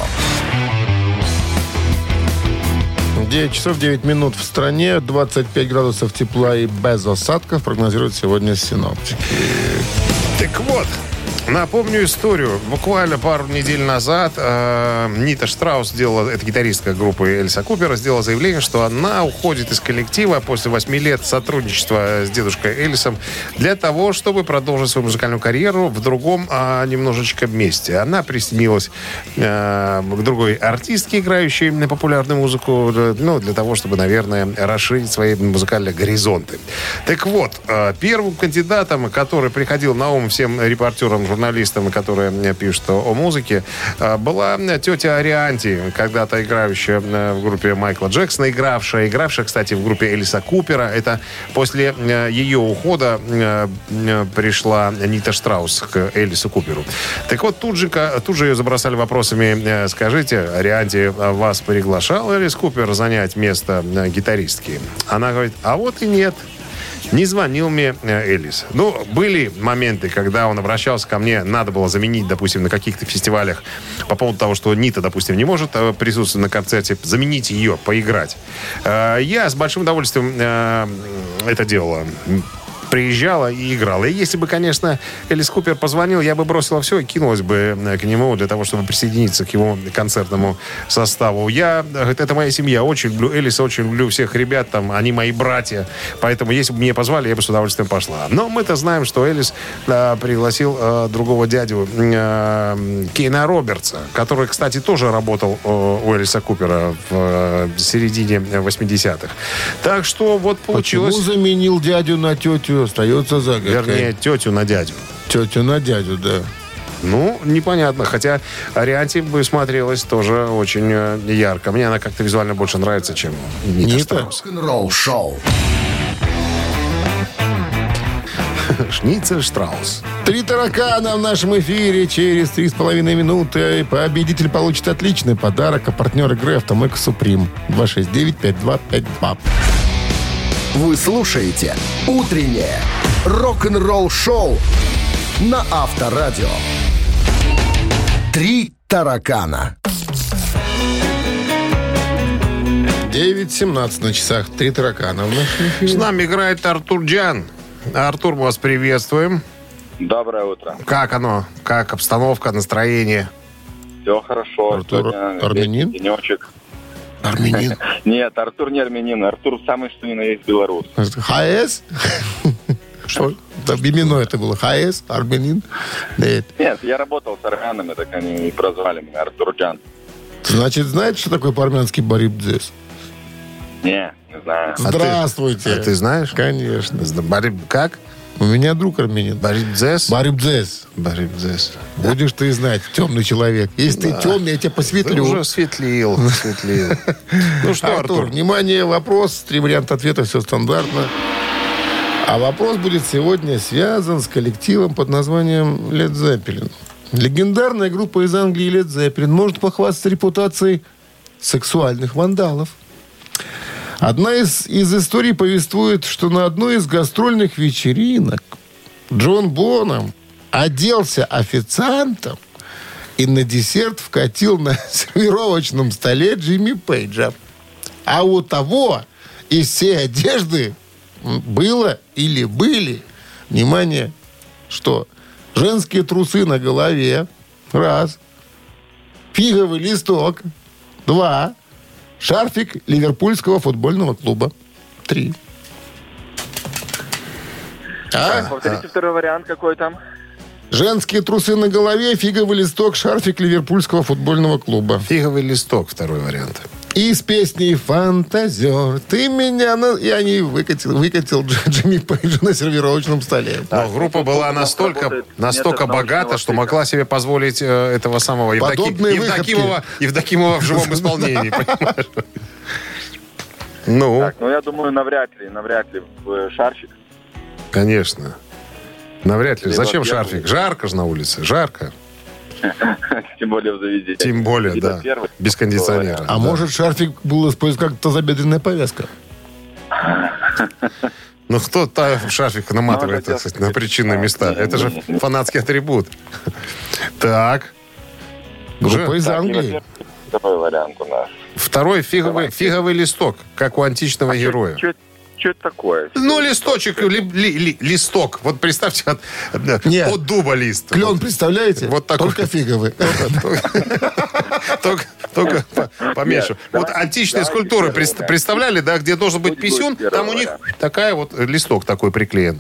9 часов 9 минут в стране, 25 градусов тепла и без осадков прогнозируют сегодня синоптики. Так вот, напомню историю. Буквально пару недель назад э, Нита Штраус сделала, это гитаристка группы Эльса Купера, сделала заявление, что она уходит из коллектива после 8 лет сотрудничества с дедушкой Элисом для того, чтобы продолжить свою музыкальную карьеру в другом а, немножечко месте. Она присоединилась э, к другой артистке, играющей на популярную музыку, э, ну, для того, чтобы, наверное, расширить свои музыкальные горизонты. Так вот, э, первым кандидатом, который приходил на ум всем репортерам, журналистам, которые э, пишут о музыке, э, была тетя Арианти, когда-то играющая э, в группе Майкла Джексона, игравшая, игравшая, кстати, в группе Элиса Купера. Это после э, ее ухода э, э, пришла Нита Штраус к Элису Куперу. Так вот, тут же, тут же ее забросали вопросами. э, Скажите, Арианти, вас приглашал Элис Купер занять место э, гитаристки? Она говорит, а вот и нет. Не звонил мне э, Элис. Ну, были моменты, когда он обращался ко мне, надо было заменить, допустим, на каких-то фестивалях по поводу того, что Нита, допустим, не может э, присутствовать на концерте, заменить ее, поиграть. Э, Я с большим удовольствием это делала. Приезжала и играла. И если бы, конечно, Элис Купер позвонил, я бы бросила все и кинулась бы э, к нему для того, чтобы присоединиться к его концертному составу. Я, говорит, это моя семья, очень люблю Элиса, очень люблю всех ребят, там, они мои братья. Поэтому, если бы меня позвали, я бы с удовольствием пошла. Но мы-то знаем, что Элис э, пригласил э, другого дядю э, Кейна Робертса, который, кстати, тоже работал э, у Элиса Купера в э, середине 80-х. Так что вот получилось... Почему заменил дядю на тетю, остается загадкой. Вернее, тетю на дядю. Тетю на дядю, да. Ну, непонятно. Хотя Арианти бы смотрелась тоже очень э, ярко. Мне она как-то визуально больше нравится, чем Нита, Нита? Штраус. Шоу. Шницель Штраус. Три таракана в нашем эфире через три с половиной минуты. Победитель получит отличный подарок, а партнер игры «Автомойка Суприм». 269-5252. Вы слушаете «Утреннее рок-н-ролл шоу» на Авторадио. Три таракана. 9.17 на часах. Три таракана в нашем С эфире. нами играет Артур Джан. Артур, мы вас приветствуем. Доброе утро. Как оно? Как обстановка, настроение? Все хорошо. Артур Сегодня армянин? денечек. Армянин. Нет, Артур не армянин. Артур самый что ни на есть белорус. ХС? Что? Да, именно это было. ХС? Армянин? Нет. Нет, я работал с армянами, так они и прозвали меня Артур Джан. Значит, знаете, что такое по-армянски барибдзес? Не, не знаю. А ты- Здравствуйте. а ты знаешь? Конечно. Бариб... Как? У меня друг армянин. Барибдзес? Барибдзес. Барибдзес. Будешь ты знать, темный человек. Если ты темный, я тебя Ты посветлю. уже светлил, светлил. Ну что, Артур, Артур? внимание, вопрос. Три варианта ответа, все стандартно. А вопрос будет сегодня связан с коллективом под названием Led Zeppelin. Легендарная группа из Англии Led Zeppelin может похвастаться репутацией сексуальных вандалов. Одна из, из историй повествует, что на одной из гастрольных вечеринок Джон Боном оделся официантом и на десерт вкатил на сервировочном столе Джимми Пейджа. А у того из всей одежды было или были, внимание, что женские трусы на голове, раз, фиговый листок, два, шарфик ливерпульского футбольного клуба, три. А? Повторите второй вариант какой там. Женские трусы на голове, фиговый листок, шарфик ливерпульского футбольного клуба. Фиговый листок, второй вариант. И с песней «Фантазер, ты меня...» на...» Я не выкатил, выкатил Дж- Джимми Пейджа на сервировочном столе. Но группа была настолько, работает настолько богата, что могла себе позволить э, этого самого Подобные Евдокимова, Евдокимова в живом исполнении, понимаешь? Ну, Так, ну я думаю, навряд ли, навряд ли в э, шарфик. конечно. Навряд ли. Зачем шарфик? Жарко же на улице, жарко. Тем более в заведении. Тем более, да. Без кондиционера. А да. может, шарфик был использован как тазобедренная повязка? Ну, кто та шарфик наматывает, Ну, так сказать, на причинные места? Это же фанатский атрибут. Так. Группа Уже из Англии. Второй вариант у нас. Второй фиговый, фиговый листок, как у античного героя. Что это такое? Ну, листочек, ли- ли- ли- листок. Вот представьте, от, Нет. от дуба лист. Клен, представляете? Вот такой. Только фиговый. Только, только по- поменьше. Нет, вот античные скульптуры представляли, да, где должен быть писюн, там у них такая вот э, листок такой приклеен.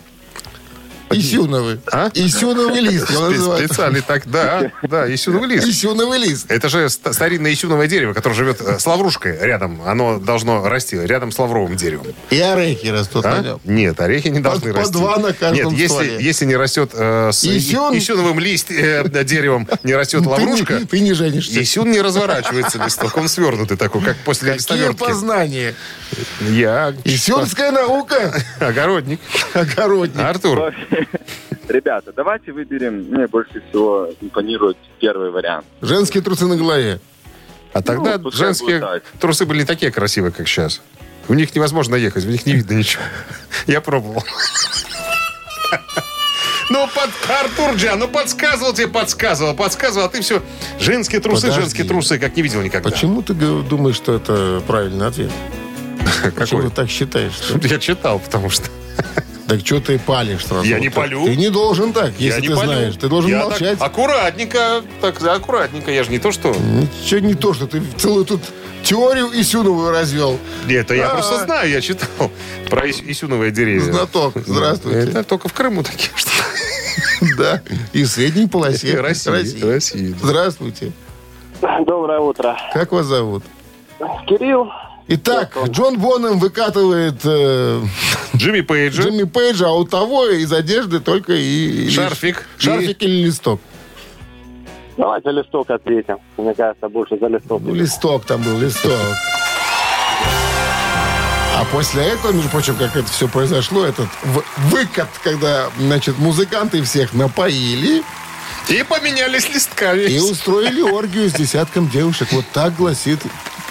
Исюновый. А? Исюновый лист. Специальный так, да, да, исюновый лист. Исюновый лист. Это же ст- старинное исюновое дерево, которое живет э, с лаврушкой рядом. Оно должно расти рядом с лавровым деревом. И орехи растут А? на нем. Нет, орехи не должны по расти. два на каждом Нет, если, если не растет э, с Исюн? исюновым лист, э, деревом, не растет Ты лаврушка, не- Ты не женишься. Исюн не разворачивается листок, он свернутый такой, как после Какие листовертки. познания? Я Исюнская наука. огородник. Огородник. Артур, Ребята, давайте выберем, мне больше всего импонирует первый вариант. Женские трусы на голове. а тогда Ну, женские трусы были не такие красивые, как сейчас. В них невозможно ехать, в них не видно ничего. Я пробовал. Ну, под... Артур Джан, ну подсказывал тебе, подсказывал, подсказывал, а ты все. Женские трусы, Подожди. женские трусы, как не видел никогда. Почему ты думаешь, что это правильный ответ? Почему Какой? ты так считаешь? Что... Я читал, потому что... Так что ты палишь сразу? Я вот не так? палю. Ты не должен так, я если не ты палю. знаешь. Ты должен Я молчать. так аккуратненько, так, аккуратненько. Я же не то, что... Ничего не то, что ты целую тут теорию Исюновую развел. Нет, это я А. просто знаю, я читал про ис- исюновые деревья. Знаток. Здравствуйте. Это только в Крыму такие что Да. И в средней полосе России. России. Здравствуйте. Доброе утро. Как вас зовут? Кирилл. Итак, Джон Бонем выкатывает э, Джимми Пейджа. Джимми Пейджа, а у того из одежды только и... и- Шарфик. Шарфик или листок? Давайте листок ответим. Мне кажется, больше за листок. Ну, листок там был, листок. А после этого, между прочим, как это все произошло, этот выкат, когда, значит, музыканты всех напоили И поменялись листками. и устроили оргию с десятком девушек. Вот так гласит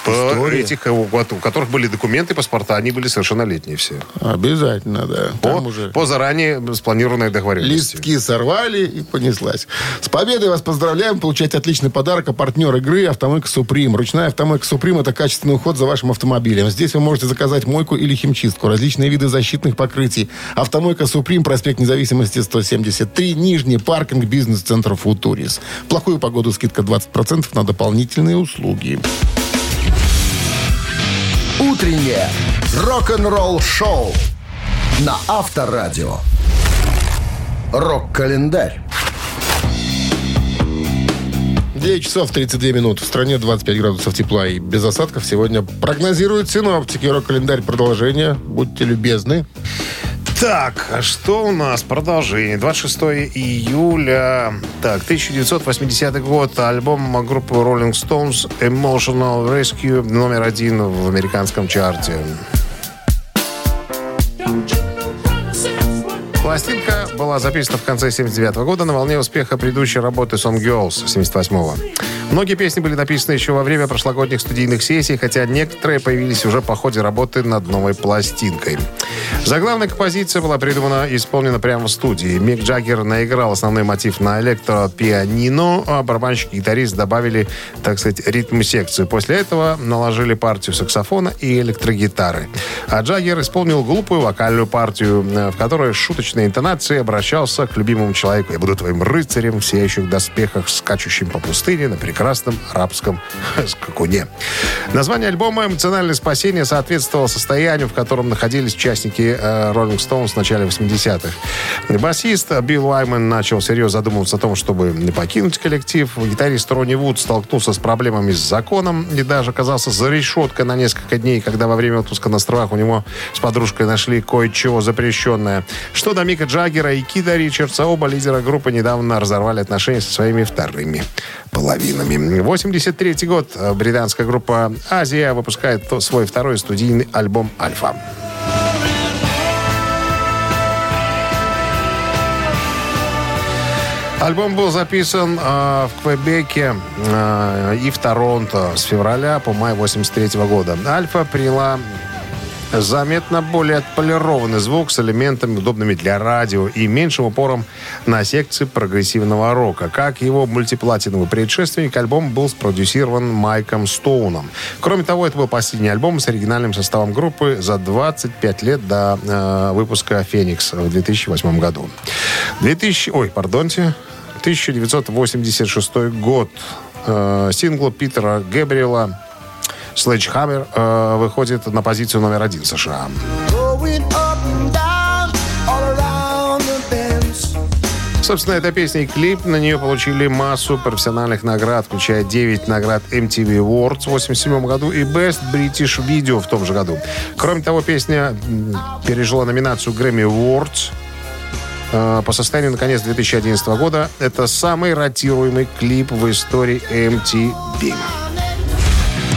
По этих, э, вот, у которых были документы, паспорта, они были совершеннолетние все. Обязательно, да. По, Там уже по заранее спланированной договоренности. листки сорвали и понеслась. С победой вас поздравляем. Получайте отличный подарок. А партнер игры «Автомойка Суприм». Ручная «Автомойка Суприм» — это качественный уход за вашим автомобилем. Здесь вы можете заказать мойку или химчистку, различные виды защитных покрытий. «Автомойка Суприм», проспект Независимости, 173, Нижний паркинг, бизнес-центр «Футурис». В плохую погоду скидка 20% на дополнительные услуги. Утреннее рок-н-ролл-шоу на Авторадио. Рок-календарь. 9 часов 32 минут. В стране 25 градусов тепла и без осадков. Сегодня прогнозируют синоптики. Рок-календарь продолжение. Будьте любезны. Так, а что у нас? Продолжение. 26 июля. Так, 1980 год. Альбом группы Rolling Stones Emotional Rescue номер один в американском чарте. Пластинка была записана в конце 79 года на волне успеха предыдущей работы Song Girls 78-го. Многие песни были написаны еще во время прошлогодних студийных сессий, хотя некоторые появились уже по ходе работы над новой пластинкой. Заглавная композиция была придумана и исполнена прямо в студии. Мик Джаггер наиграл основной мотив на электропианино, а барабанщик и гитарист добавили, так сказать, ритм-секцию. После этого наложили партию саксофона и электрогитары. А Джаггер исполнил глупую вокальную партию, э, в которой шуточной интонацией обращался к любимому человеку. «Я буду твоим рыцарем в сияющих доспехах, скачущим по пустыне на прекрасном арабском скакуне». Название альбома «Эмоциональное спасение» соответствовало состоянию, в котором находились участники Rolling Stones в начале 80-х. Басист Билл Уайман начал серьезно задумываться о том, чтобы не покинуть коллектив. Гитарист Ронни Вуд столкнулся с проблемами с законом и даже оказался за решеткой на несколько дней, когда во время отпуска на островах у него с подружкой нашли кое-чего запрещенное. Что до Мика Джаггера и Кида Ричардса, оба лидера группы недавно разорвали отношения со своими вторыми половинами. 83 год. Британская группа «Азия» выпускает свой второй студийный альбом «Альфа». Альбом был записан э, в Квебеке э, и в Торонто с февраля по май 83 года. Альфа приняла заметно более отполированный звук с элементами, удобными для радио и меньшим упором на секции прогрессивного рока. Как его мультиплатиновый предшественник, альбом был спродюсирован Майком Стоуном. Кроме того, это был последний альбом с оригинальным составом группы за 25 лет до э, выпуска «Феникс» в 2008 году. 2000... Ой, пардонте. 1986 год. Э, сингл Питера Гэбриэла Sledgehammer э, выходит на позицию номер один США. Собственно, эта песня и клип на нее получили массу профессиональных наград, включая 9 наград MTV Awards в 1987 году и Best British Video в том же году. Кроме того, песня пережила номинацию Grammy Awards э, по состоянию на конец 2011 года. Это самый ротируемый клип в истории MTV.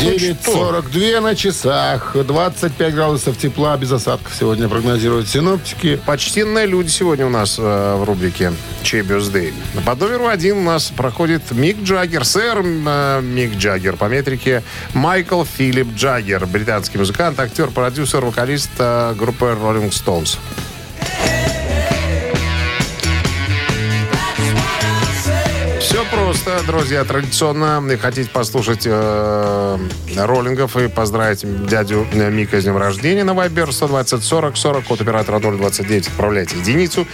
9.42 на часах. 25 градусов тепла без осадков сегодня прогнозируют синоптики. Почтенные люди сегодня у нас э, в рубрике «Чей бюздей». По номеру один у нас проходит Мик Джаггер, сэр э, Мик Джаггер по метрике Майкл Филипп Джаггер, британский музыкант, актер, продюсер, вокалист э, группы Rolling Stones. Просто, друзья. Традиционно хотите послушать э, роллингов и поздравить дядю Мика с днем рождения на Viber 120 40 40 код оператора 029 отправляйте единицу.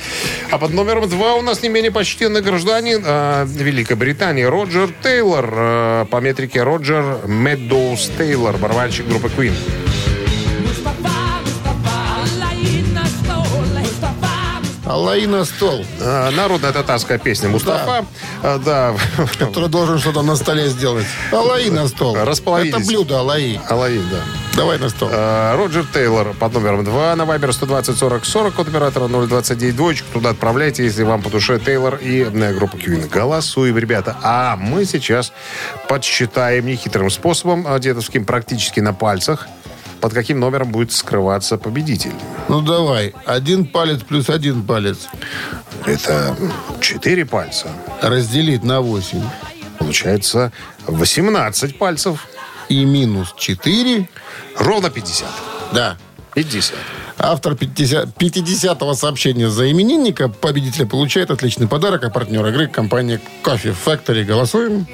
А под номером два у нас не менее почтенный гражданин э, Великобритании Роджер Тейлор. Э, по метрике Роджер Медоуз Тейлор, барабанщик группы Queen. Аллаи на стол. Э, Народная татарская песня Мустафа. Э, Да. Который должен что-то на столе сделать. Аллаи на стол. Это блюдо Аллаи. Алаи, да. Давай на стол. Э, Роджер Тейлор под номером 2 на Вайбер 120 40 40 код оператора 029 двоечку. Туда отправляйте, если вам по душе Тейлор и э, группа Кьюин. Голосуем, ребята. А мы сейчас подсчитаем нехитрым способом, э, дедовским, практически на пальцах, под каким номером будет скрываться победитель. Ну давай. Один палец плюс один палец. Это 4 пальца. Разделить на 8. Получается 18 пальцев. И минус 4. Ровно 50. Да. 50. Автор 50, 50-го сообщения за именинника победителя получает отличный подарок, а партнер игры компания Coffee Factory. Голосуем.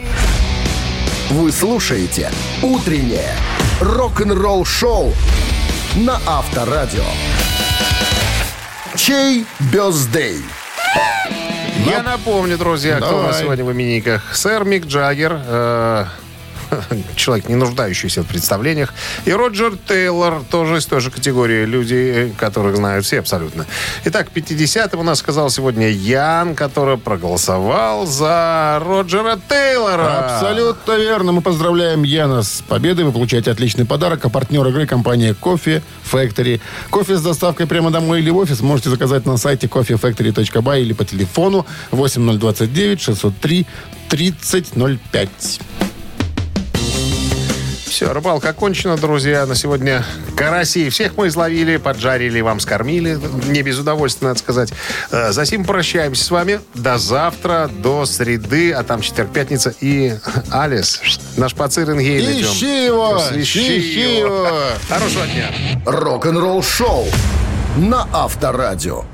Вы слушаете «Утреннее рок-н-ролл-шоу» на Авторадио. Чей бездей? Я напомню, друзья, кто у нас сегодня в именинниках. Сэр Мик Джаггер, э, человек, не нуждающийся в представлениях, и Роджер Тейлор, тоже из той же категории, люди, э, которых знают все абсолютно. Итак, 50-м у нас сказал сегодня Ян, который проголосовал за Роджера Тейлора. Абсолютно верно. Мы поздравляем Яна с победой. Вы получаете отличный подарок. А партнер игры компания Кофе Factory. Кофе с доставкой прямо домой или в офис можете заказать на сайте coffeefactory.by или по телефону 8029 603 3005. Все, рыбалка окончена, друзья. На сегодня карасей всех мы изловили, поджарили, вам скормили. Не без удовольствия, надо сказать. Э, За сим прощаемся с вами. До завтра, до среды, а там четверг, пятница. И Алис, наш пацир Ингейн идем. Ищи его! Ищи Ищи его. его! Хорошего дня. Рок-н-ролл шоу на Авторадио.